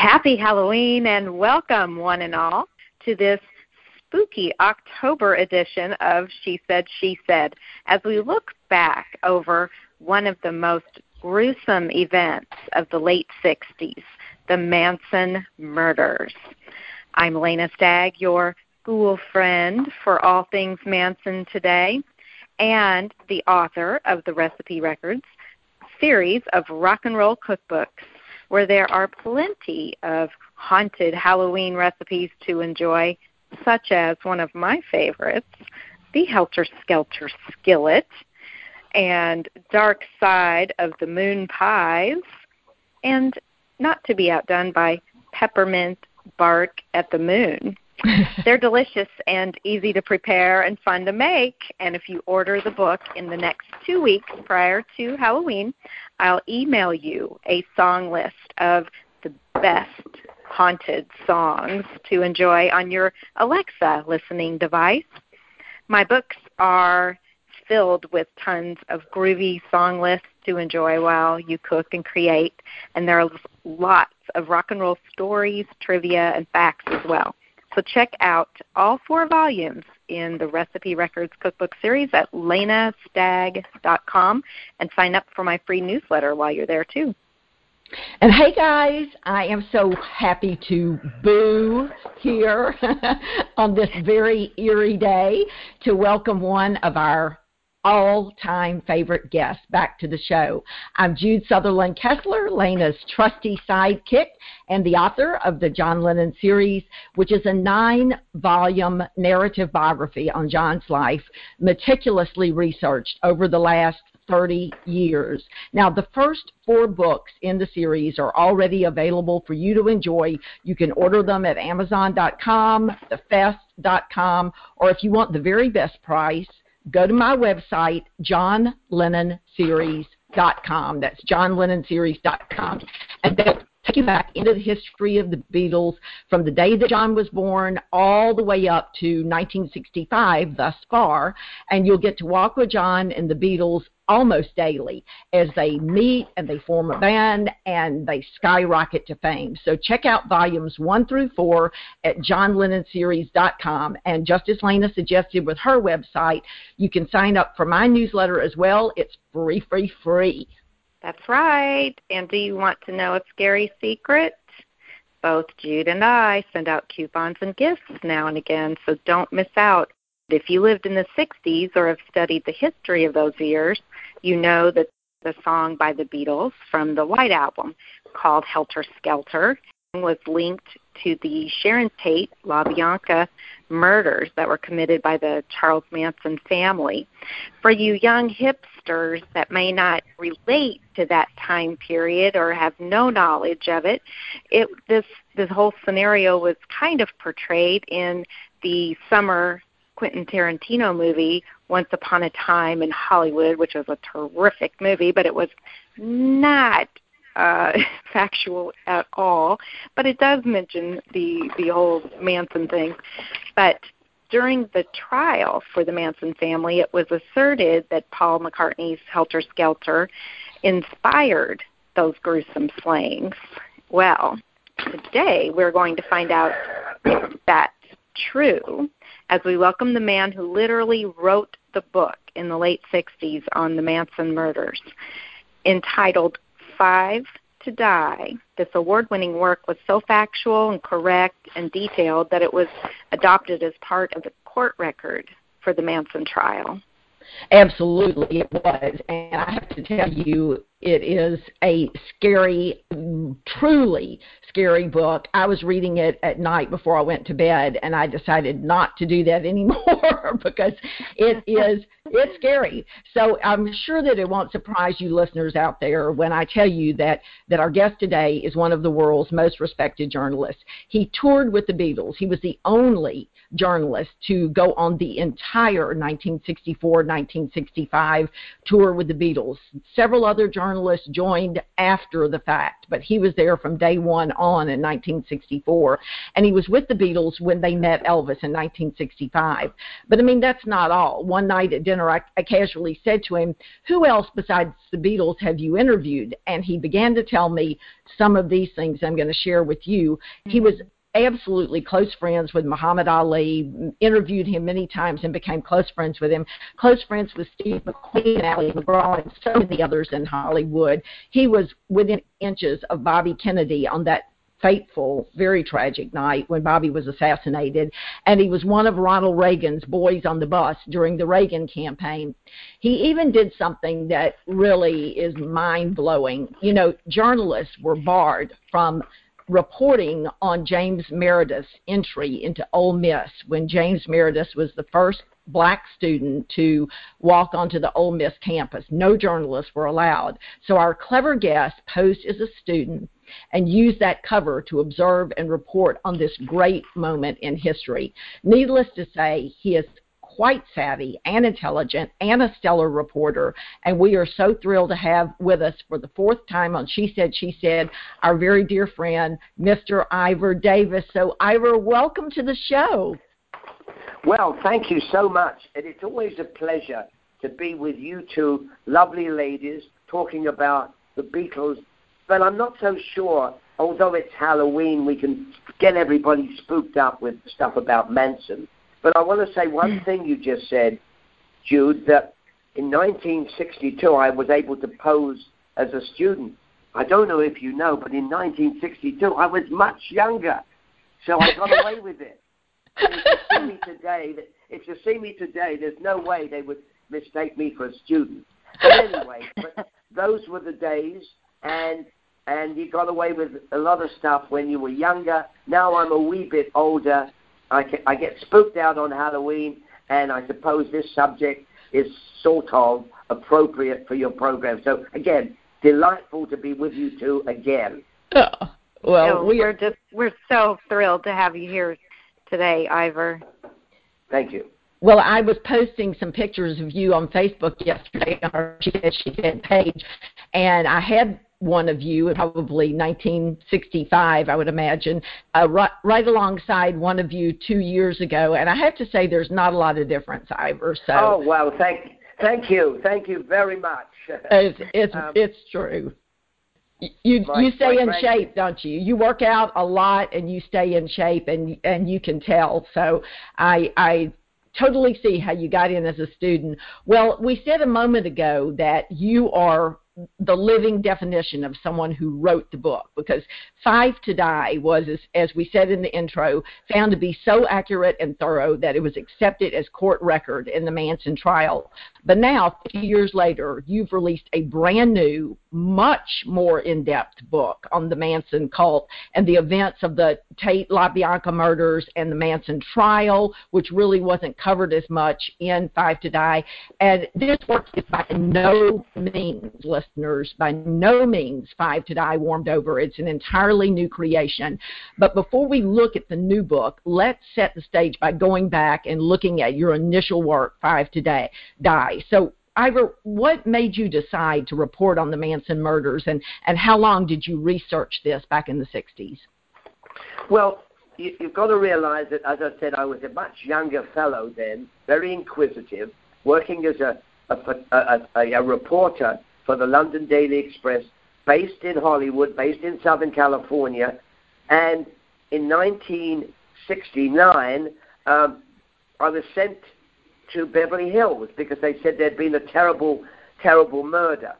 Happy Halloween and welcome, one and all, to this spooky October edition of She Said, She Said, as we look back over one of the most gruesome events of the late 60s, the Manson murders. I'm Lena Stagg, your school friend for all things Manson today, and the author of the Recipe Records series of rock and roll cookbooks where there are plenty of haunted Halloween recipes to enjoy, such as one of my favorites, the Helter Skelter Skillet, and Dark Side of the Moon Pies, and not to be outdone by Peppermint Bark at the Moon. They're delicious and easy to prepare and fun to make. And if you order the book in the next two weeks prior to Halloween, I'll email you a song list of the best haunted songs to enjoy on your Alexa listening device. My books are filled with tons of groovy song lists to enjoy while you cook and create, and there are lots of rock and roll stories, trivia, and facts as well. So check out all four volumes in the Recipe Records Cookbook series at lenastagg.com and sign up for my free newsletter while you're there too. And hey guys, I am so happy to boo here on this very eerie day to welcome one of our all time favorite guest back to the show. I'm Jude Sutherland Kessler, Lena's trusty sidekick and the author of the John Lennon series, which is a nine volume narrative biography on John's life, meticulously researched over the last 30 years. Now, the first four books in the series are already available for you to enjoy. You can order them at Amazon.com, TheFest.com, or if you want the very best price, go to my website, johnlennonseries.com. That's johnlennonseries.com. And then take you back into the history of the Beatles from the day that John was born all the way up to 1965 thus far. And you'll get to walk with John and the Beatles almost daily as they meet and they form a band and they skyrocket to fame. So check out volumes one through four at johnlennonseries.com. And just as Lena suggested with her website, you can sign up for my newsletter as well. It's free, free, free. That's right. And do you want to know a scary secret? Both Jude and I send out coupons and gifts now and again, so don't miss out. If you lived in the 60s or have studied the history of those years, you know that the song by the Beatles from the White Album called Helter Skelter was linked to the Sharon Tate LaBianca murders that were committed by the Charles Manson family. For you young hipsters that may not relate to that time period or have no knowledge of it, it this this whole scenario was kind of portrayed in the summer Quentin Tarantino movie Once Upon a Time in Hollywood, which was a terrific movie, but it was not uh, factual at all. But it does mention the the whole Manson thing. But during the trial for the Manson family, it was asserted that Paul McCartney's Helter Skelter inspired those gruesome slayings. Well, today we're going to find out if that's true as we welcome the man who literally wrote the book in the late 60s on the Manson murders. Entitled Five to Die, this award winning work was so factual and correct and detailed that it was adopted as part of the court record for the Manson trial. Absolutely, it was. And I have to tell you, it is a scary, truly scary book. I was reading it at night before I went to bed, and I decided not to do that anymore because it is it's scary. So I'm sure that it won't surprise you listeners out there when I tell you that that our guest today is one of the world's most respected journalists. He toured with the Beatles. He was the only journalist to go on the entire 1964-1965 tour with the Beatles. Several other journalists joined after the fact, but he was there from day one on in 1964. And he was with the Beatles when they met Elvis in 1965. But I mean, that's not all. One night at dinner, I, I casually said to him, Who else besides the Beatles have you interviewed? And he began to tell me some of these things I'm going to share with you. He was absolutely close friends with Muhammad Ali, interviewed him many times and became close friends with him, close friends with Steve McQueen and Ali MacGraw and so many others in Hollywood. He was within inches of Bobby Kennedy on that fateful, very tragic night when Bobby was assassinated, and he was one of Ronald Reagan's boys on the bus during the Reagan campaign. He even did something that really is mind blowing. You know, journalists were barred from reporting on James Meredith's entry into Ole Miss when James Meredith was the first black student to walk onto the Ole Miss campus. No journalists were allowed. So our clever guest posed as a student and used that cover to observe and report on this great moment in history. Needless to say, he is quite savvy and intelligent and a stellar reporter. And we are so thrilled to have with us for the fourth time on She Said, She Said, our very dear friend, Mr. Ivor Davis. So, Ivor, welcome to the show. Well, thank you so much. And it's always a pleasure to be with you two lovely ladies talking about the Beatles. But I'm not so sure, although it's Halloween, we can get everybody spooked up with stuff about Manson. But I want to say one hmm. thing you just said, Jude, that in 1962 I was able to pose as a student. I don't know if you know, but in 1962 I was much younger, so I got away with it. And if you see me today, if you see me today, there's no way they would mistake me for a student. But anyway, but those were the days, and and you got away with a lot of stuff when you were younger. Now I'm a wee bit older, I, can, I get spooked out on Halloween, and I suppose this subject is sort of appropriate for your program. So again, delightful to be with you two again. Oh, well, we are just we're so thrilled to have you here today, Ivor. Thank you. Well, I was posting some pictures of you on Facebook yesterday on our She Said She Said page, and I had one of you, probably 1965, I would imagine, uh, right, right alongside one of you two years ago. And I have to say, there's not a lot of difference, Ivor. So. Oh well, thank thank you, thank you very much. It's it's um, it's true. You my, you stay in shape, don't you? You work out a lot and you stay in shape, and and you can tell. So I I totally see how you got in as a student. Well, we said a moment ago that you are the living definition of someone who wrote the book because Five to Die was, as, as, we said in the intro, found to be so accurate and thorough that it was accepted as court record in the Manson trial. But now, 50 years later, you've released a brand new, much more in depth book on the Manson cult and the events of the Tate LaBianca murders and the Manson trial, which really wasn't covered as much in Five to Die. And this work is by no means, listeners, by no means Five to Die warmed over. It's an entirely new creation. But before we look at the new book, let's set the stage by going back and looking at your initial work, Five to Die. So, Ivor, what made you decide to report on the Manson murders, and, and how long did you research this back in the 60s? Well, you, have got to realize that, as I said, I was a much younger fellow then, very inquisitive, working as a, a, a, a, a reporter for the London Daily Express, based in Hollywood, based in Southern California. And in 1969, um, I was sent to Beverly Hills because they said there'd been a terrible, terrible murder.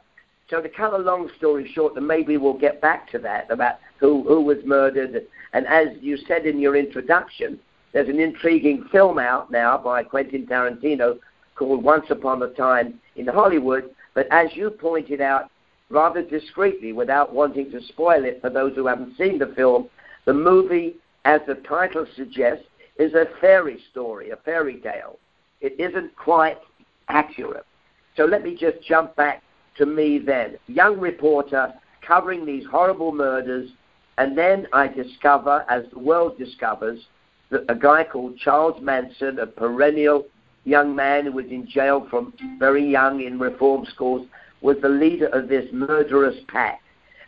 So to cut a long story short, and maybe we'll get back to that about who who was murdered. And as you said in your introduction, there's an intriguing film out now by Quentin Tarantino called Once Upon a Time in Hollywood. But as you pointed out, rather discreetly, without wanting to spoil it for those who haven't seen the film, the movie, as the title suggests, is a fairy story, a fairy tale it isn't quite accurate. So let me just jump back to me then. Young reporter covering these horrible murders, and then I discover, as the world discovers, that a guy called Charles Manson, a perennial young man who was in jail from very young in reform schools, was the leader of this murderous pack.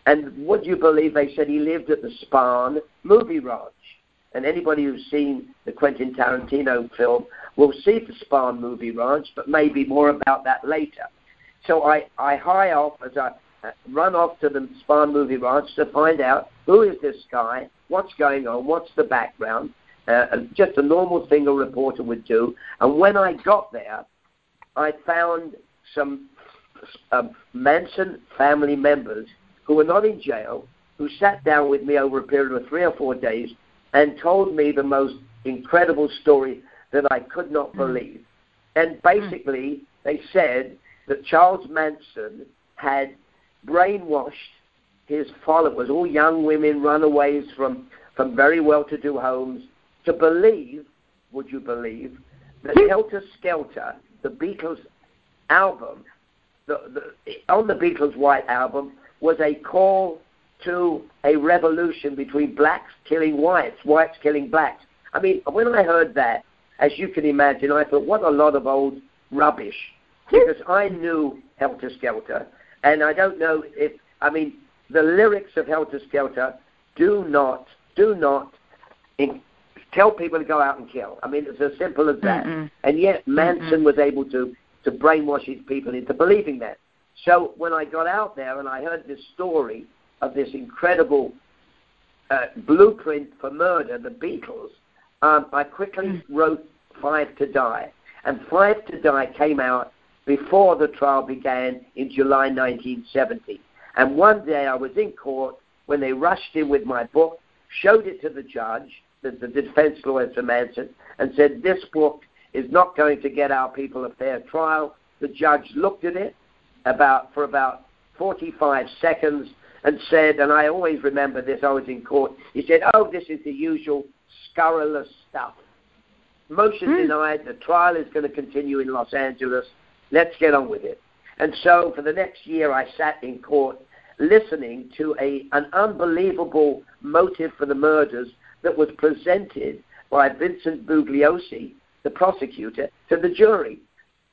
And would you believe they said he lived at the Spahn movie ranch? And anybody who's seen the Quentin Tarantino film will see the Spahn movie ranch, but maybe more about that later. So I, I high off as I run off to the Spahn movie ranch to find out who is this guy, what's going on, what's the background, uh, just a normal thing a reporter would do. And when I got there, I found some uh, Manson family members who were not in jail, who sat down with me over a period of three or four days and told me the most incredible story that I could not hmm. believe. And basically, they said that Charles Manson had brainwashed his followers, all young women, runaways from, from very well to do homes, to believe, would you believe, that hmm. Helter Skelter, the Beatles album, the, the, on the Beatles' White Album, was a call to a revolution between blacks killing whites, whites killing blacks. I mean, when I heard that, as you can imagine, I thought, what a lot of old rubbish. Hmm. Because I knew Helter Skelter, and I don't know if, I mean, the lyrics of Helter Skelter do not, do not in, tell people to go out and kill. I mean, it's as simple as that. Mm-mm. And yet Manson Mm-mm. was able to, to brainwash his people into believing that. So when I got out there and I heard this story of this incredible uh, blueprint for murder, the Beatles, um, I quickly mm. wrote Five to Die. And Five to Die came out before the trial began in July 1970. And one day I was in court when they rushed in with my book, showed it to the judge, the, the defense lawyer for Manson, and said, This book is not going to get our people a fair trial. The judge looked at it about for about 45 seconds and said, and I always remember this, I was in court, he said, oh, this is the usual scurrilous stuff. Motion mm. denied, the trial is going to continue in Los Angeles, let's get on with it. And so for the next year, I sat in court listening to a, an unbelievable motive for the murders that was presented by Vincent Bugliosi, the prosecutor, to the jury.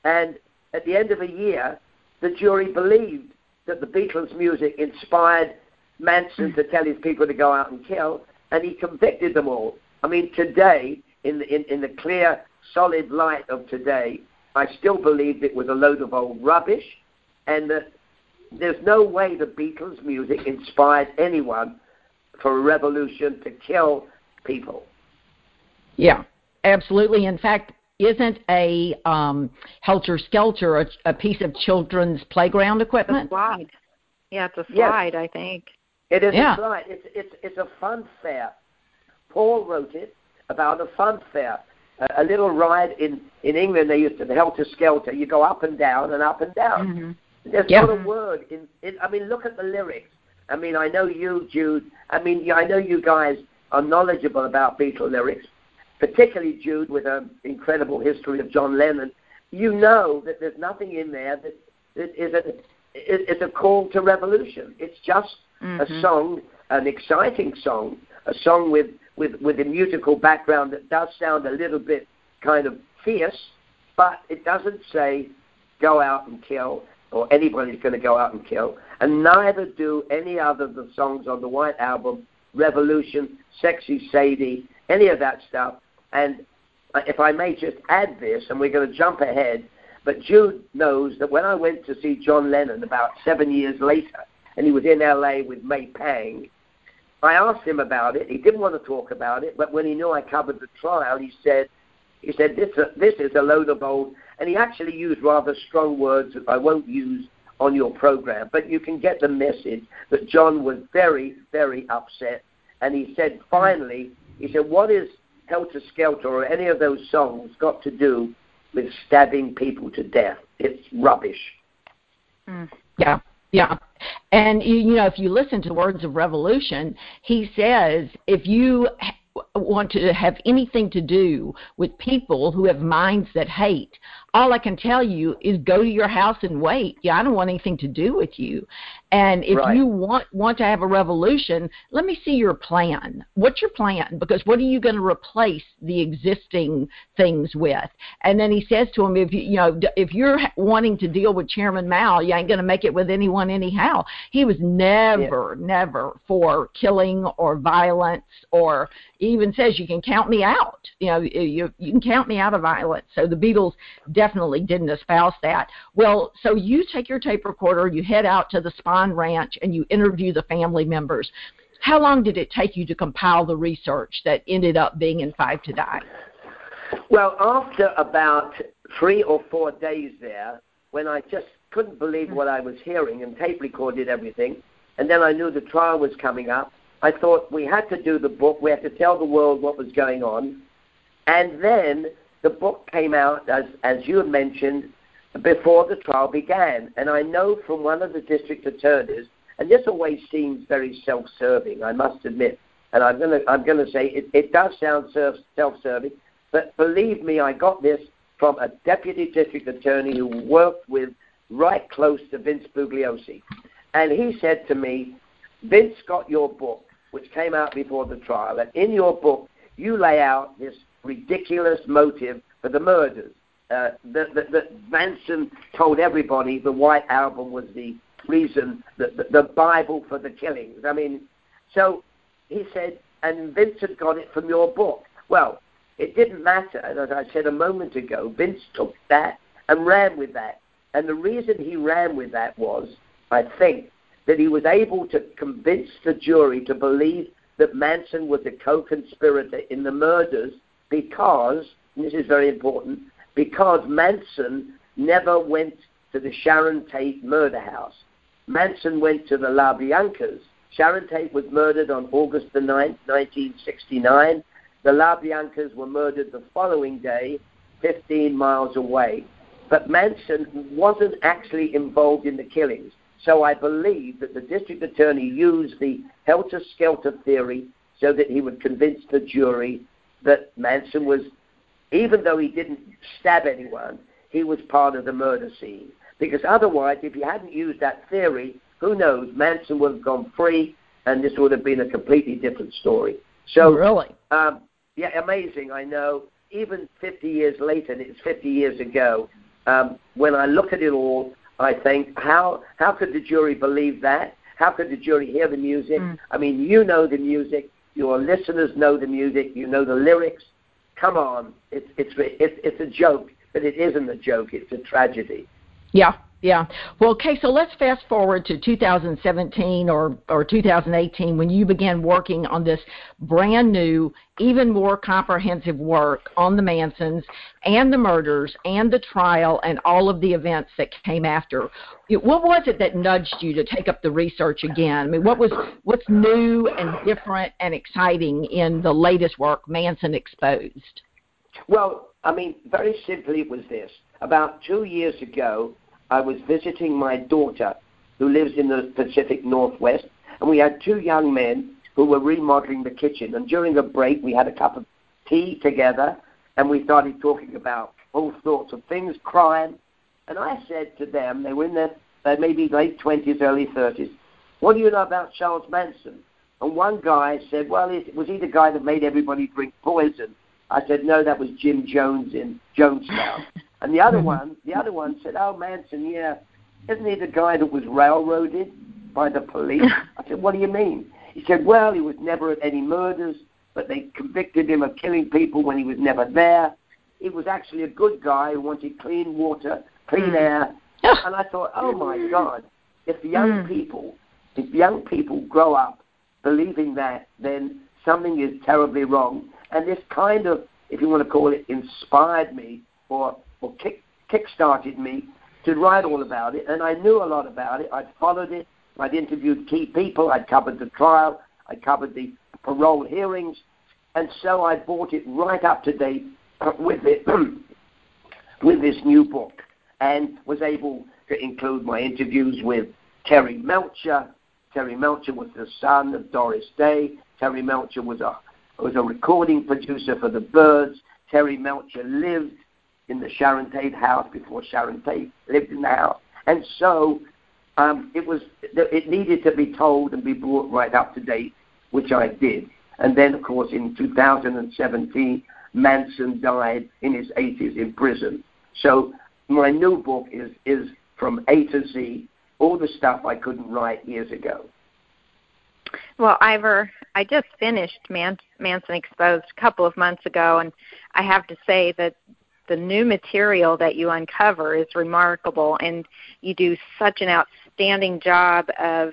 And at the end of a year, the jury believed that the Beatles' music inspired Manson to tell his people to go out and kill, and he convicted them all. I mean, today, in the, in, in the clear, solid light of today, I still believe it was a load of old rubbish, and that there's no way the Beatles' music inspired anyone for a revolution to kill people. Yeah, absolutely. In fact, isn't a um, helter skelter a, a, piece of children's playground equipment? A slide. Yeah, it's a slide. Yes. I think it is yeah. a slide. It's it's it's a fun fair. Paul wrote it about a fun fair. A, a little ride in in England. They used to the helter skelter. You go up and down and up and down. Mm-hmm. There's yeah. not a word in, in. I mean, look at the lyrics. I mean, I know you, Jude. I mean, I know you guys are knowledgeable about Beatle lyrics particularly Jude with an incredible history of John Lennon, you know that there's nothing in there that, that is a is a call to revolution. It's just mm-hmm. a song, an exciting song, a song with, with, with a musical background that does sound a little bit kind of fierce, but it doesn't say go out and kill or anybody's going to go out and kill. And neither do any other of the songs on the White Album, Revolution, Sexy Sadie, any of that stuff and if I may just add this, and we're going to jump ahead, but Jude knows that when I went to see John Lennon about seven years later, and he was in LA with May Pang, I asked him about it. He didn't want to talk about it, but when he knew I covered the trial, he said, he said this uh, this is a load of old, and he actually used rather strong words that I won't use on your program, but you can get the message that John was very very upset, and he said finally, he said, what is Helter Skelter or any of those songs got to do with stabbing people to death. It's rubbish. Mm. Yeah, yeah. And, you know, if you listen to Words of Revolution, he says if you want to have anything to do with people who have minds that hate, all I can tell you is go to your house and wait. Yeah, I don't want anything to do with you. And if right. you want want to have a revolution, let me see your plan. What's your plan? Because what are you going to replace the existing things with? And then he says to him, if you you know if you're wanting to deal with Chairman Mao, you ain't going to make it with anyone anyhow. He was never yeah. never for killing or violence or even says you can count me out. You know you you can count me out of violence. So the Beatles definitely didn't espouse that. Well, so you take your tape recorder, you head out to the Spahn Ranch and you interview the family members. How long did it take you to compile the research that ended up being in Five to Die? Well, after about three or four days there, when I just couldn't believe what I was hearing and tape recorded everything, and then I knew the trial was coming up, I thought we had to do the book, we had to tell the world what was going on, and then the book came out, as, as you had mentioned, before the trial began. And I know from one of the district attorneys, and this always seems very self-serving, I must admit, and I'm going to I'm going to say it, it does sound self-serving, but believe me, I got this from a deputy district attorney who worked with right close to Vince Bugliosi. And he said to me, Vince got your book, which came out before the trial, and in your book, you lay out this ridiculous motive for the murders uh, that, that, that Manson told everybody the White Album was the reason, the, the, the Bible for the killings. I mean, so he said, and Vincent got it from your book. Well, it didn't matter. As I said a moment ago, Vince took that and ran with that. And the reason he ran with that was, I think, that he was able to convince the jury to believe that Manson was a co-conspirator in the murders because, and this is very important, because Manson never went to the Sharon Tate murder house. Manson went to the LaBiancas. Sharon Tate was murdered on August the 9th, 1969. The LaBiancas were murdered the following day, 15 miles away. But Manson wasn't actually involved in the killings. So I believe that the district attorney used the helter skelter theory so that he would convince the jury that Manson was even though he didn't stab anyone, he was part of the murder scene. Because otherwise, if he hadn't used that theory, who knows? Manson would have gone free, and this would have been a completely different story. So, really, um, yeah, amazing. I know. Even 50 years later, and it's 50 years ago. Um, when I look at it all, I think, how how could the jury believe that? How could the jury hear the music? Mm. I mean, you know the music. Your listeners know the music. You know the lyrics come on, it's it's it's it's a joke, but it isn't a joke. It's a tragedy. Yeah, yeah. Well, okay, so let's fast forward to 2017 or, or 2018 when you began working on this brand new, even more comprehensive work on the Mansons and the murders and the trial and all of the events that came after. What was it that nudged you to take up the research again? I mean, what was what's new and different and exciting in the latest work, Manson Exposed? Well, I mean, very simply, it was this. About two years ago, I was visiting my daughter who lives in the Pacific Northwest, and we had two young men who were remodeling the kitchen. And during a break, we had a cup of tea together, and we started talking about all sorts of things, crime. And I said to them, they were in their uh, maybe late 20s, early 30s, what do you know about Charles Manson? And one guy said, well, was he the guy that made everybody drink poison? I said, no, that was Jim Jones in Jonestown. And the other one, the other one said, "Oh, Manson, yeah, isn't he the guy that was railroaded by the police?" I said, "What do you mean?" He said, "Well, he was never at any murders, but they convicted him of killing people when he was never there. He was actually a good guy who wanted clean water, clean mm. air." and I thought, "Oh my God, if young mm. people, if young people grow up believing that, then something is terribly wrong." And this kind of, if you want to call it, inspired me or or kick kick-started me to write all about it, and I knew a lot about it. I'd followed it. I'd interviewed key people. I'd covered the trial. I covered the parole hearings, and so I brought it right up to date with it with this new book, and was able to include my interviews with Terry Melcher. Terry Melcher was the son of Doris Day. Terry Melcher was a was a recording producer for the Byrds. Terry Melcher lived in the Sharon Tate house before Sharon Tate lived in the house. And so um, it was it needed to be told and be brought right up to date, which I did. And then, of course, in 2017, Manson died in his 80s in prison. So my new book is is from A to Z, all the stuff I couldn't write years ago. Well, Ivor, I just finished Man- Manson Exposed a couple of months ago, and I have to say that the new material that you uncover is remarkable, and you do such an outstanding job of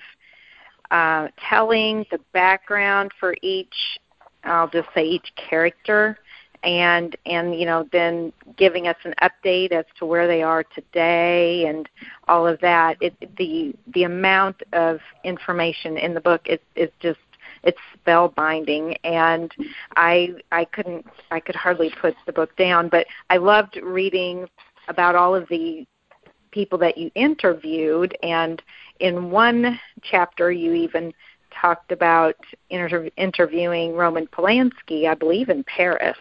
uh, telling the background for each. I'll just say each character, and and you know then giving us an update as to where they are today and all of that it the the amount of information in the book is is just it's spellbinding and i i couldn't i could hardly put the book down but i loved reading about all of the people that you interviewed and in one chapter you even talked about inter- interviewing Roman Polanski, I believe, in Paris.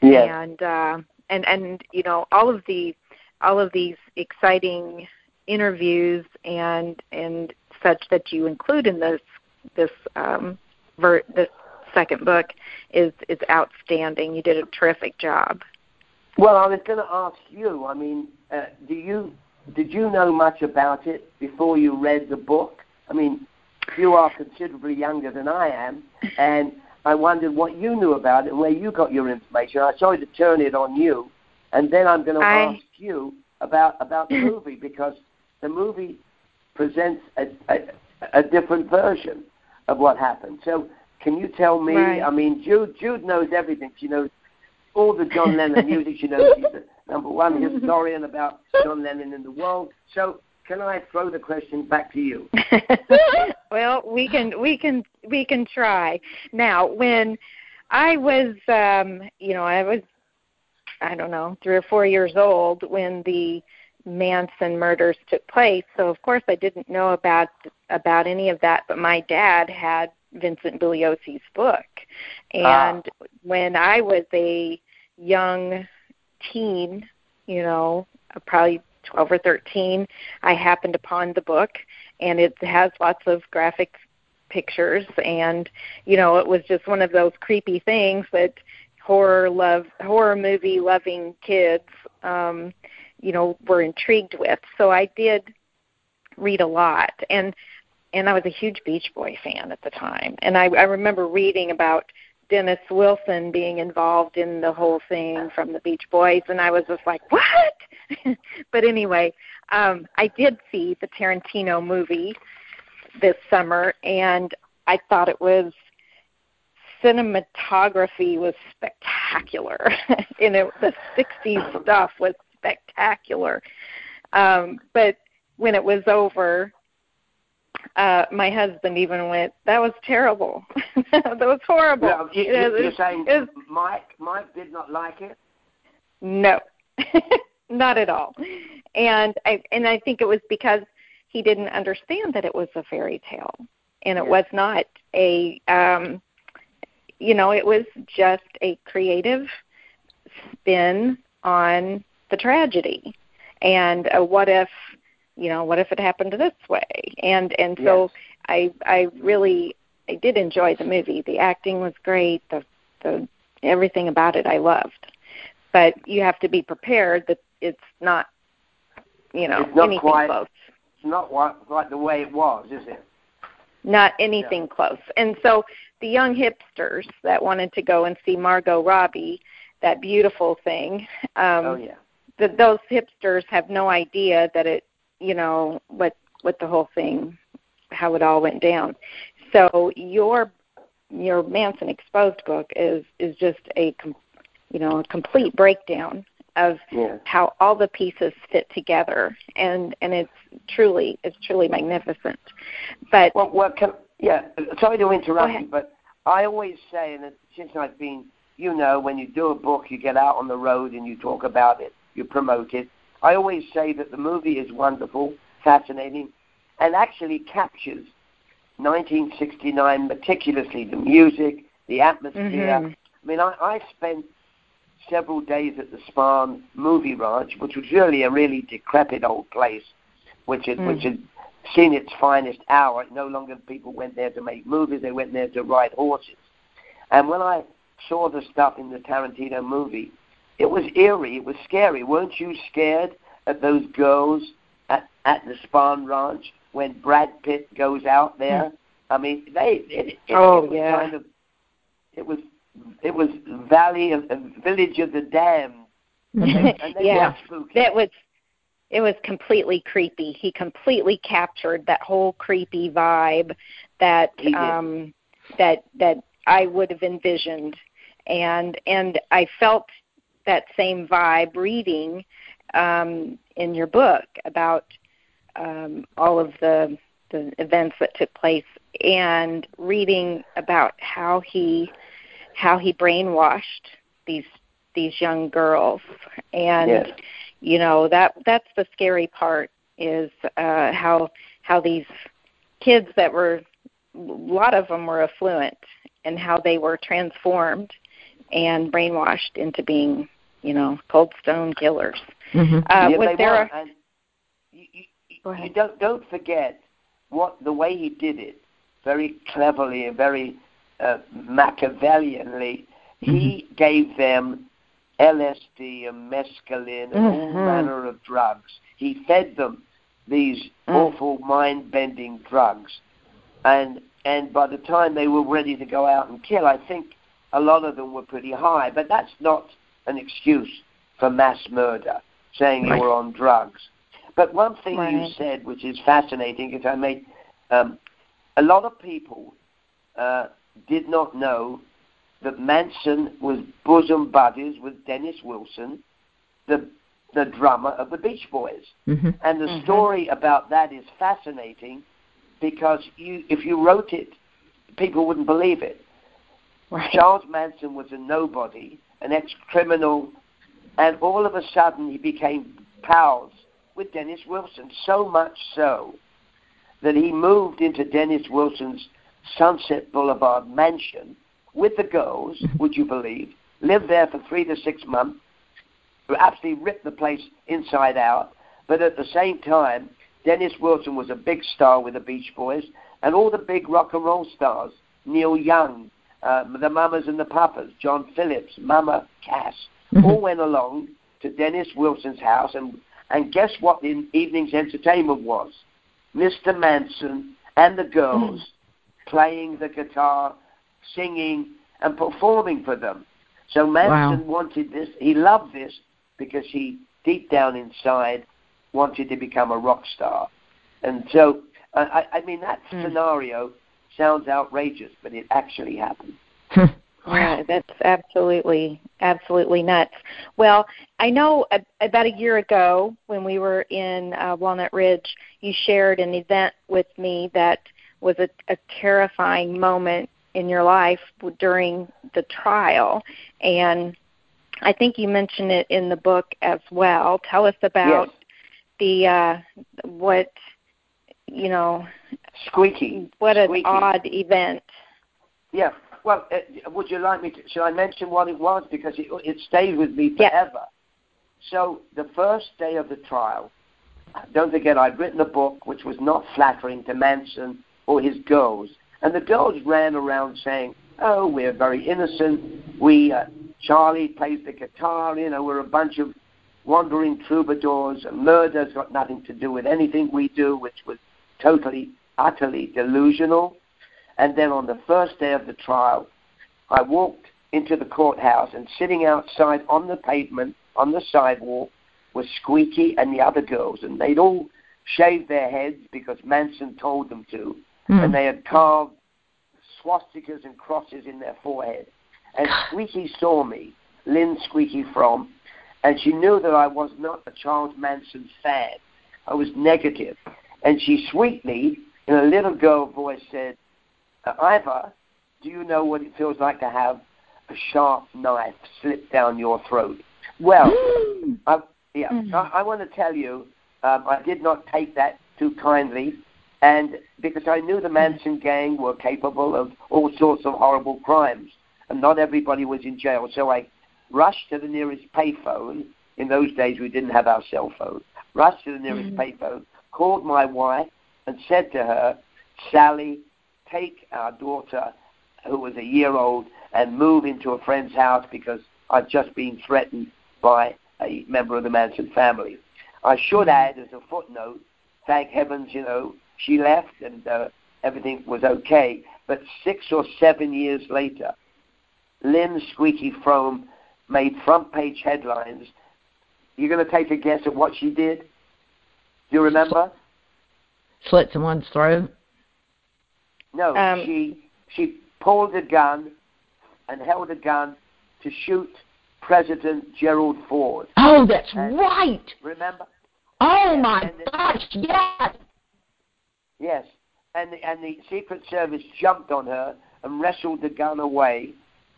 Yes. And uh, and and you know all of the all of these exciting interviews and and such that you include in this this um, ver- this second book is is outstanding. You did a terrific job. Well, I was going to ask you. I mean, uh, do you did you know much about it before you read the book? I mean, you are considerably younger than I am, and I wondered what you knew about it and where you got your information. I sorry to turn it on you, and then I'm going to I... ask you about about the movie because the movie presents a, a, a different version of what happened. So, can you tell me? Right. I mean, Jude Jude knows everything. She knows all the John Lennon music. She knows she's the number one historian about John Lennon in the world. So, can I throw the question back to you? well, we can we can we can try. Now, when I was um, you know, I was I don't know, 3 or 4 years old when the Manson murders took place. So of course I didn't know about about any of that, but my dad had Vincent Bugliosi's book. And ah. when I was a young teen, you know, probably 12 or 13, I happened upon the book, and it has lots of graphic pictures, and you know, it was just one of those creepy things that horror love horror movie loving kids um you know were intrigued with. So i did read a lot. And and i was a huge beach boy fan at the time. And i i remember reading about Dennis Wilson being involved in the whole thing from the Beach Boys, and I was just like, what? but anyway, um, I did see the Tarantino movie this summer, and I thought it was cinematography was spectacular. you know, the '60s stuff was spectacular. Um, but when it was over, uh my husband even went that was terrible. That was horrible. Well, you, you, you're saying was, mike mike did not like it? No. Not at all. And i and i think it was because he didn't understand that it was a fairy tale. And it was not a um you know it was just a creative spin on the tragedy. And a what if you know what if it happened this way? And and so yes. i i really i did enjoy the movie. The acting was great. The the everything about it i loved. But you have to be prepared that it's not you know it's not anything quite, close not what, like the way it was is it? Not anything yeah. close. And so the young hipsters that wanted to go and see margot robbie that beautiful thing um oh yeah. that those hipsters have no idea that it you know what what the whole thing how it all went down. So your your manson exposed book is is just a com- you know a complete breakdown of yeah. how all the pieces fit together and and it's truly it's truly magnificent but well, well can, yeah sorry to interrupt you but i always say and since i've been you know when you do a book you get out on the road and you talk about it you promote it I always say that the movie is wonderful, fascinating, and actually captures 1969 meticulously the music, the atmosphere. Mm-hmm. I mean, I, I spent several days at the Spahn Movie Ranch, which was really a really decrepit old place, which had, mm. which had seen its finest hour. No longer people went there to make movies; they went there to ride horses. And when I saw the stuff in the Tarantino movie, it was eerie. It was scary. Weren't you scared at those girls at at the Spahn Ranch when Brad Pitt goes out there? Mm. I mean, they. It, it, oh it was yeah. Kind of, it was it was Valley of Village of the Damned. yeah, that was it was completely creepy. He completely captured that whole creepy vibe that um that that I would have envisioned and and I felt that same vibe reading um in your book about um all of the the events that took place and reading about how he how he brainwashed these these young girls and yes. you know that that's the scary part is uh how how these kids that were a lot of them were affluent and how they were transformed and brainwashed into being you know cold stone killers mm-hmm. uh yeah, was there a, you, you, you don't don't forget what the way he did it very cleverly and very uh, Machiavellianly, mm-hmm. he gave them LSD and mescaline and mm-hmm. all manner of drugs. He fed them these mm. awful mind-bending drugs, and and by the time they were ready to go out and kill, I think a lot of them were pretty high. But that's not an excuse for mass murder, saying right. you were on drugs. But one thing right. you said, which is fascinating, is I made um, a lot of people uh, did not know that Manson was bosom buddies with Dennis Wilson, the the drummer of the Beach Boys. Mm-hmm. And the mm-hmm. story about that is fascinating because you if you wrote it, people wouldn't believe it. Right. Charles Manson was a nobody, an ex criminal, and all of a sudden he became pals with Dennis Wilson, so much so that he moved into Dennis Wilson's Sunset Boulevard mansion with the girls, mm-hmm. would you believe, lived there for three to six months, absolutely ripped the place inside out. But at the same time, Dennis Wilson was a big star with the Beach Boys and all the big rock and roll stars, Neil Young, uh, the Mamas and the Papas, John Phillips, Mama Cass, mm-hmm. all went along to Dennis Wilson's house and and guess what the evening's entertainment was? Mr. Manson and the girls mm playing the guitar, singing, and performing for them. So Manson wow. wanted this. He loved this because he, deep down inside, wanted to become a rock star. And so, I, I mean, that mm. scenario sounds outrageous, but it actually happened. Yeah, that's absolutely absolutely nuts. Well, I know a, about a year ago when we were in uh, Walnut Ridge, you shared an event with me that was a, a terrifying moment in your life during the trial and I think you mentioned it in the book as well. Tell us about yes. the uh what you know squeaky what an squeaky. odd event. Yeah. Well, uh, would you like me to should I mention what it was because it it stayed with me forever. So, the first day of the trial, don't forget I'd written a book which was not flattering to Manson or his girls. And the girls ran around saying, "Oh, we're very innocent. We uh, Charlie plays the guitar. You know, we're a bunch of wandering troubadours. Murder's got nothing to do with anything we do," which was totally, utterly delusional. And then on the first day of the trial, I walked into the courthouse, and sitting outside on the pavement on the sidewalk was Squeaky and the other girls, and they'd all shaved their heads because Manson told them to mm. and they had carved swastikas and crosses in their forehead. And Squeaky saw me, Lynn Squeaky from, and she knew that I was not a Charles Manson fan. I was negative. And she sweetly, in a little girl voice, said, Ivor, do you know what it feels like to have a sharp knife slip down your throat? Well, I, yeah, mm-hmm. I, I want to tell you, um, I did not take that too kindly. And because I knew the Manson gang were capable of all sorts of horrible crimes, and not everybody was in jail, so I, rushed to the nearest payphone. In those days, we didn't have our cell phone. Rushed to the nearest mm-hmm. payphone, called my wife, and said to her, Sally, take our daughter, who was a year old, and move into a friend's house because I've just been threatened by a member of the Manson family. I should mm-hmm. add, as a footnote, thank heavens, you know, she left and uh, everything was okay. But six or seven years later, Lynn Squeaky Fromme made front page headlines. You're going to take a guess at what she did? Do you remember? Slit someone's throat. No, um, she she pulled a gun and held a gun to shoot President Gerald Ford. Oh, that's and right. Remember? Oh my gosh, yes. Yes, and the, and the Secret Service jumped on her and wrestled the gun away.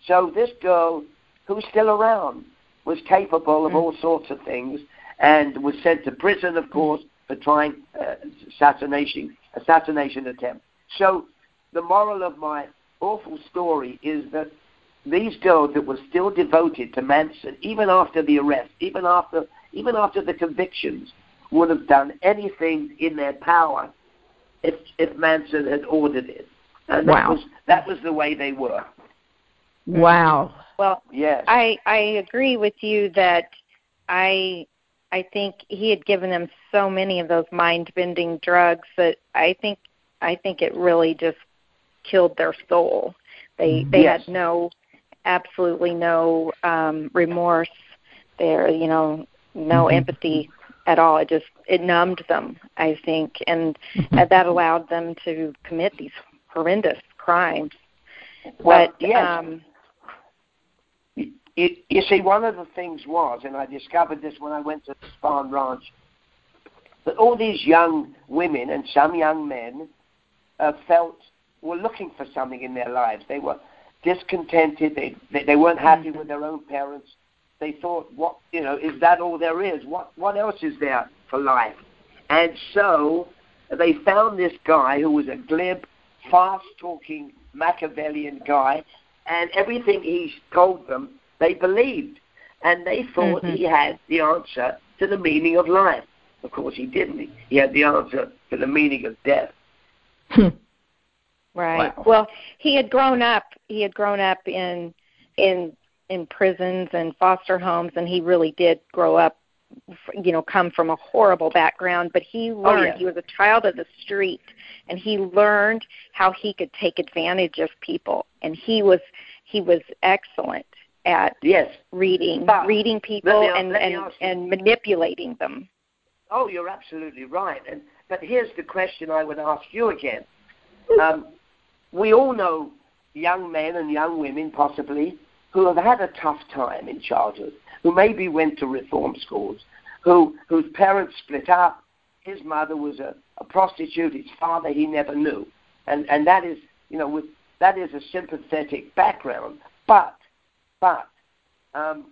So this girl, who's still around, was capable of mm. all sorts of things, and was sent to prison, of course, for trying uh, assassination assassination attempt. So the moral of my awful story is that these girls that were still devoted to Manson, even after the arrest, even after even after the convictions, would have done anything in their power if if Manson had ordered it. And that was that was the way they were. Wow. Well, yes. I I agree with you that I I think he had given them so many of those mind-bending drugs that I think I think it really just killed their soul. They they yes. had no absolutely no um remorse there, you know, no mm-hmm. empathy at all. It just it numbed them, I think, and mm-hmm. that allowed them to commit these horrendous crimes. Well, but yes. um you, you see, one of the things was, and I discovered this when I went to the Spahn Ranch, that all these young women and some young men uh, felt were looking for something in their lives. They were discontented. They they, they weren't happy mm-hmm. with their own parents. They thought, what you know, is that all there is? What what else is there for life? And so they found this guy who was a glib, fast-talking Machiavellian guy, and everything he told them, they believed, and they thought mm-hmm. he had the answer to the meaning of life. Of course, he didn't. He had the answer to the meaning of death. Right. Wow. Well, he had grown up. He had grown up in in in prisons and foster homes, and he really did grow up. You know, come from a horrible background, but he learned. Oh, yeah. He was a child of the street, and he learned how he could take advantage of people. And he was he was excellent at yes reading but reading people me, and and, and manipulating them. Oh, you're absolutely right. And but here's the question I would ask you again. Um, we all know young men and young women, possibly, who have had a tough time in childhood, who maybe went to reform schools, who whose parents split up. His mother was a, a prostitute. His father he never knew, and and that is you know with that is a sympathetic background. But but um,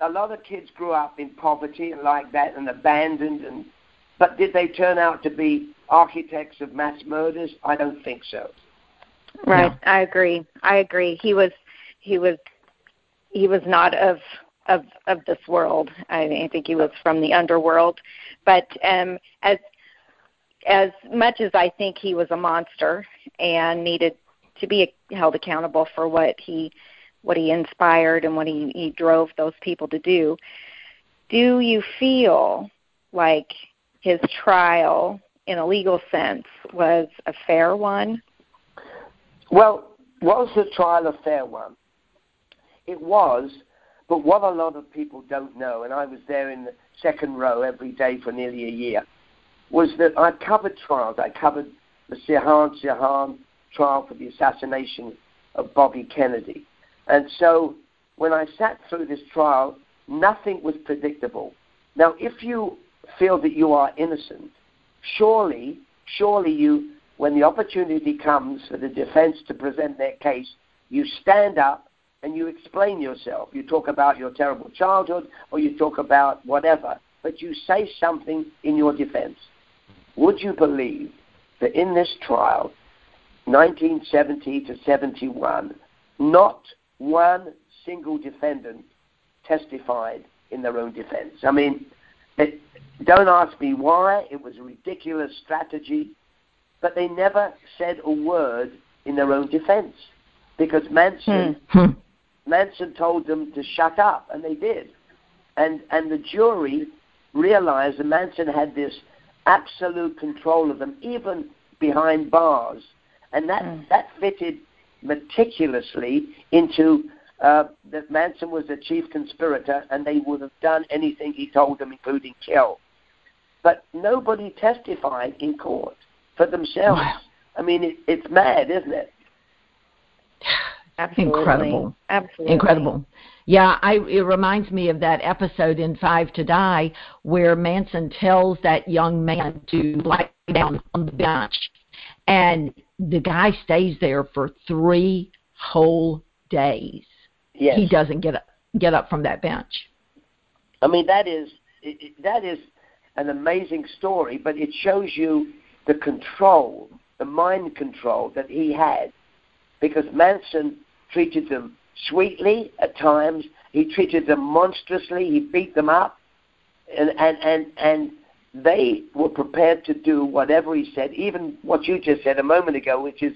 a lot of kids grew up in poverty and like that and abandoned and but did they turn out to be architects of mass murders? I don't think so. Right. No. I agree. I agree. He was he was he was not of of of this world. I, think he was from the underworld. But um as as much as I think he was a monster and needed to be held accountable for what he what he inspired and what he, he drove those people to do, do you feel like his trial in a legal sense was a fair one? Well, was the trial a fair one? It was, but what a lot of people don't know, and I was there in the second row every day for nearly a year, was that I covered trials. I covered the Sirhan Sirhan trial for the assassination of Bobby Kennedy. And so when I sat through this trial, nothing was predictable. Now, if you feel that you are innocent, surely, surely you when the opportunity comes for the defense to present their case, you stand up and you explain yourself. You talk about your terrible childhood or you talk about whatever, but you say something in your defense. Would you believe that in this trial, 1970 to 71, not one single defendant testified in their own defense. I mean, it, don't ask me why. It was a ridiculous strategy, but they never said a word in their own defense because Manson hmm. Manson told them to shut up, and they did. And and the jury realized that Manson had this absolute control of them, even behind bars, and that mm. that fitted meticulously into uh, that Manson was the chief conspirator, and they would have done anything he told them, including kill. But nobody testified in court for themselves. Wow. I mean, it, it's mad, isn't it? Absolutely. Incredible. Absolutely. Incredible. Yeah, I, it reminds me of that episode in Five to Die where Manson tells that young man to lie down on the bench, and the guy stays there for three whole days. Yes. He doesn't get up, get up from that bench. I mean, that is that is an amazing story, but it shows you the control, the mind control that he had, because Manson treated them sweetly at times. He treated them monstrously. He beat them up, and and and and they were prepared to do whatever he said, even what you just said a moment ago, which is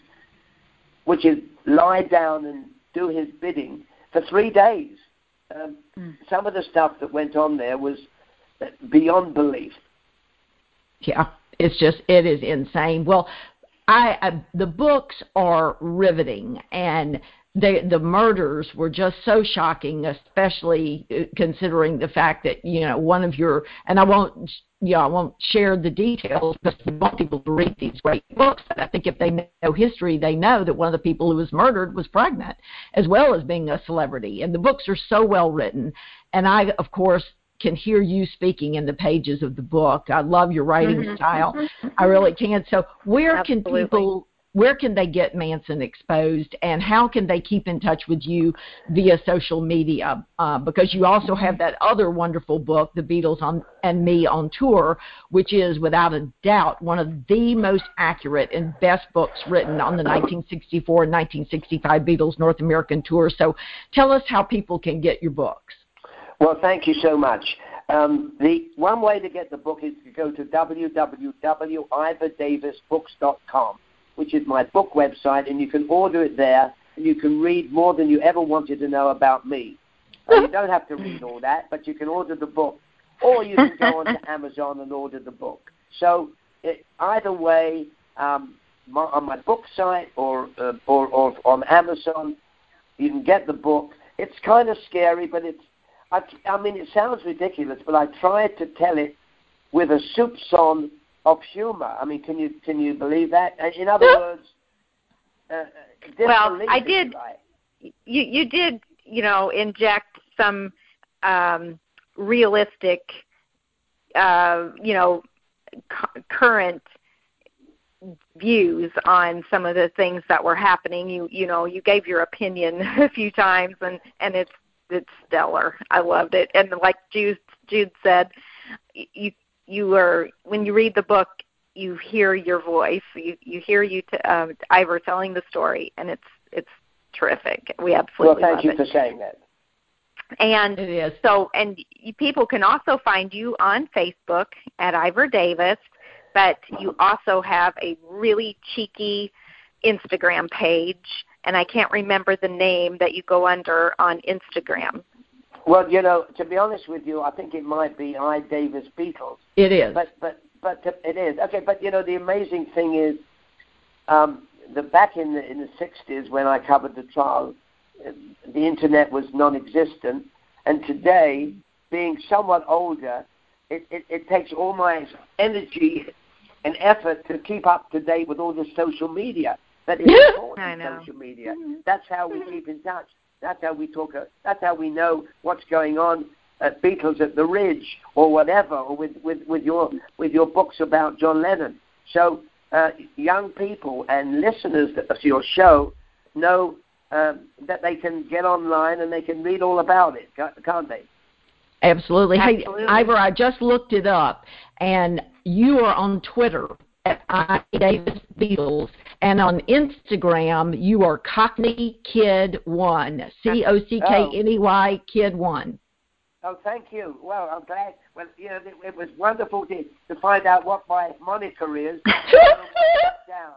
which is lie down and do his bidding for three days. Um, mm. Some of the stuff that went on there was beyond belief. Yeah, it's just it is insane. Well, I, I the books are riveting and the the murders were just so shocking, especially uh, considering the fact that you know one of your and I won't yeah I won't share the details because we want people to read these great books. But I think if they know history, they know that one of the people who was murdered was pregnant, as well as being a celebrity. And the books are so well written, and I of course can hear you speaking in the pages of the book. I love your writing mm-hmm. style. I really can. So where Absolutely. can people where can they get Manson exposed, and how can they keep in touch with you via social media? Uh, because you also have that other wonderful book, The Beatles on, and Me on Tour, which is without a doubt one of the most accurate and best books written on the 1964 and 1965 Beatles North American tour. So tell us how people can get your books. Well, thank you so much. Um, the one way to get the book is to go to www.ivordavisbooks.com which is my book website, and you can order it there, and you can read more than you ever wanted to know about me. Uh, you don't have to read all that, but you can order the book, or you can go onto Amazon and order the book. So it, either way, um, my, on my book site or, uh, or or on Amazon, you can get the book. It's kind of scary, but it's I, I mean it sounds ridiculous, but I tried to tell it with a soupçon of humor. I mean, can you can you believe that? In other words, uh, well, I did. You you did you know inject some um, realistic, uh, you know, cu- current views on some of the things that were happening. You you know you gave your opinion a few times, and and it's it's stellar. I loved it, and like Jude Jude said, you you were when you read the book you hear your voice you you hear you t- um, Ivor telling the story and it's it's terrific we absolutely well thank you it. for saying that and it is. so and people can also find you on Facebook at Ivor Davis but you also have a really cheeky Instagram page and I can't remember the name that you go under on Instagram well, you know, to be honest with you, I think it might be I Davis Beatles. It is. But but but it is okay. But you know, the amazing thing is, um, the back in the in the '60s when I covered the trial, the internet was non-existent, and today, being somewhat older, it, it, it takes all my energy and effort to keep up to date with all the social media that is important social media. That's how we keep in touch. That's how we talk. Uh, that's how we know what's going on at Beatles at the Ridge or whatever, or with, with, with your with your books about John Lennon. So uh, young people and listeners of your show know um, that they can get online and they can read all about it, can't they? Absolutely. Absolutely. Hey, Ivor, I just looked it up, and you are on Twitter at I Davis Beatles, and on Instagram you are Cockney Kid One, C O C K N E Y Kid One. Oh, thank you. Well, I'm glad. Well, you know, it, it was wonderful to, to find out what my moniker is. down.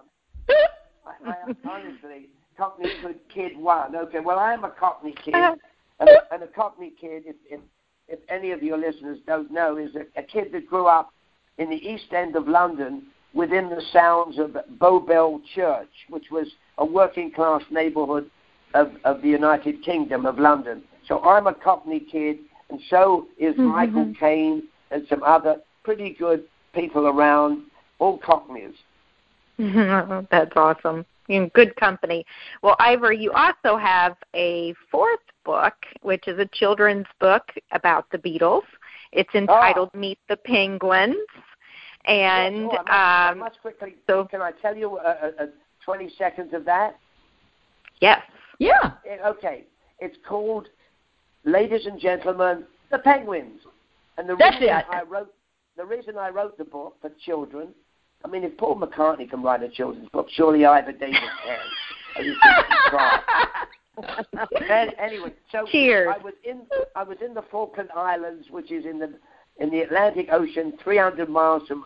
I, I, honestly, Cockney Kid One. Okay, well, I am a Cockney kid, uh-huh. and a, and a Cockney kid, if, if if any of your listeners don't know, is a, a kid that grew up in the East End of London within the sounds of Bow Bell Church, which was a working class neighbourhood of, of the United Kingdom of London. So I'm a Cockney kid, and so is mm-hmm. Michael Caine and some other pretty good people around, all Cockneys. That's awesome. In good company. Well, Ivor, you also have a fourth book, which is a children's book about the Beatles. It's entitled oh. Meet the Penguins. And yes. I must, um, I quickly, so, can I tell you a, a, a 20 seconds of that? Yes. Yeah. okay. It's called, ladies and gentlemen, the Penguins. And the That's reason it. I wrote the reason I wrote the book for children, I mean, if Paul McCartney can write a children's book, surely Ivor Davis can. anyway, so Cheers. I was in I was in the Falkland Islands, which is in the in the Atlantic Ocean, 300 miles from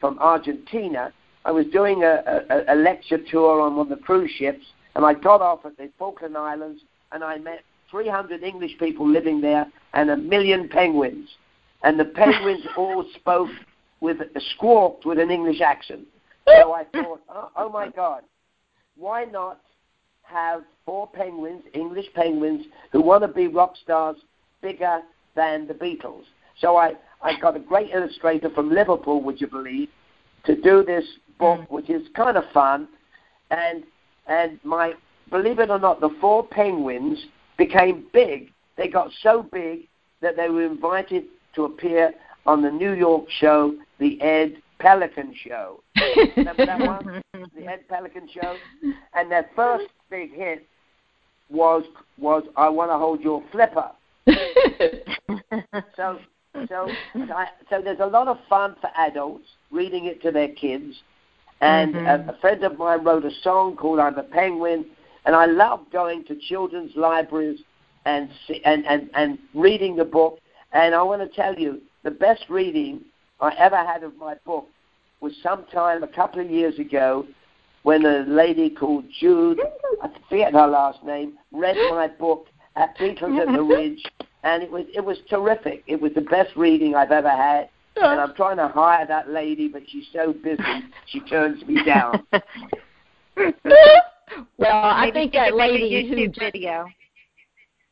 from Argentina. I was doing a, a, a lecture tour on one of the cruise ships, and I got off at the Falkland Islands, and I met 300 English people living there and a million penguins, and the penguins all spoke with squawked with an English accent. So I thought, oh, oh my God, why not have four penguins, English penguins, who want to be rock stars bigger than the Beatles? So I, I got a great illustrator from Liverpool, would you believe, to do this book, mm. which is kind of fun. And and my believe it or not, the four penguins became big. They got so big that they were invited to appear on the New York show, the Ed Pelican Show. Remember that one? The Ed Pelican Show? And their first big hit was was I Wanna Hold Your Flipper. so so I, so there's a lot of fun for adults reading it to their kids. And mm-hmm. a, a friend of mine wrote a song called "I'm a Penguin," and I love going to children's libraries and and and and reading the book. And I want to tell you, the best reading I ever had of my book was sometime a couple of years ago when a lady called Jude, I forget her last name, read my book at Beatles at the Ridge, and it was it was terrific. It was the best reading I've ever had. And I'm trying to hire that lady, but she's so busy she turns me down. well, I think that lady make YouTube who video.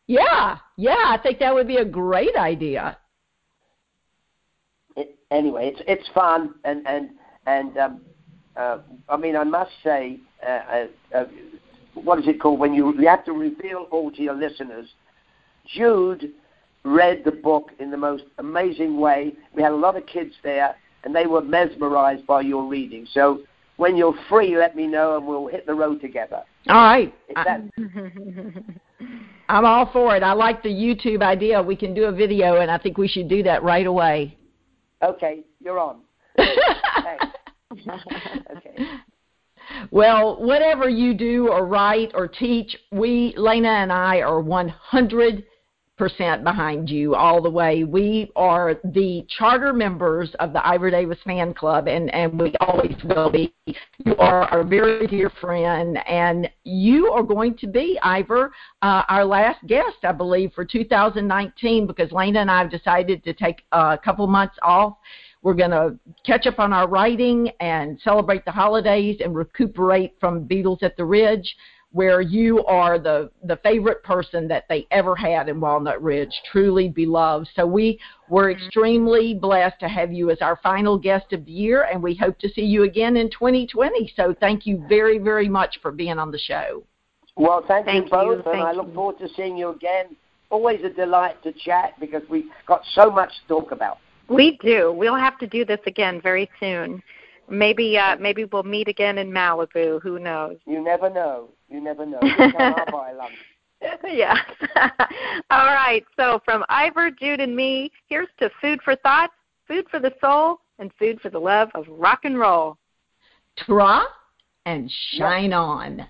Yeah, yeah, I think that would be a great idea. It, anyway, it's it's fun and and and um, uh, I mean I must say, uh, uh, uh, what is it called when you you have to reveal all to your listeners. Jude read the book in the most amazing way. We had a lot of kids there, and they were mesmerized by your reading. So when you're free, let me know, and we'll hit the road together. All right. I'm all for it. I like the YouTube idea. We can do a video, and I think we should do that right away. Okay, you're on. okay. Well, whatever you do or write or teach, we, Lena and I, are 100 percent behind you all the way. We are the charter members of the Ivor Davis fan club, and and we always will be. You are our very dear friend, and you are going to be Ivor, uh, our last guest, I believe, for 2019, because Lena and I have decided to take a couple months off. We're going to catch up on our writing and celebrate the holidays and recuperate from Beatles at the Ridge where you are the the favorite person that they ever had in Walnut Ridge, truly beloved. So we were mm-hmm. extremely blessed to have you as our final guest of the year, and we hope to see you again in 2020. So thank you very very much for being on the show. Well, thank, thank you both, you. and I you. look forward to seeing you again. Always a delight to chat because we've got so much to talk about. We do. We'll have to do this again very soon. Maybe uh, maybe we'll meet again in Malibu. Who knows? You never know. You never know. yeah. All right. So from Ivor, Jude, and me, here's to food for thought, food for the soul, and food for the love of rock and roll. Tra and shine on.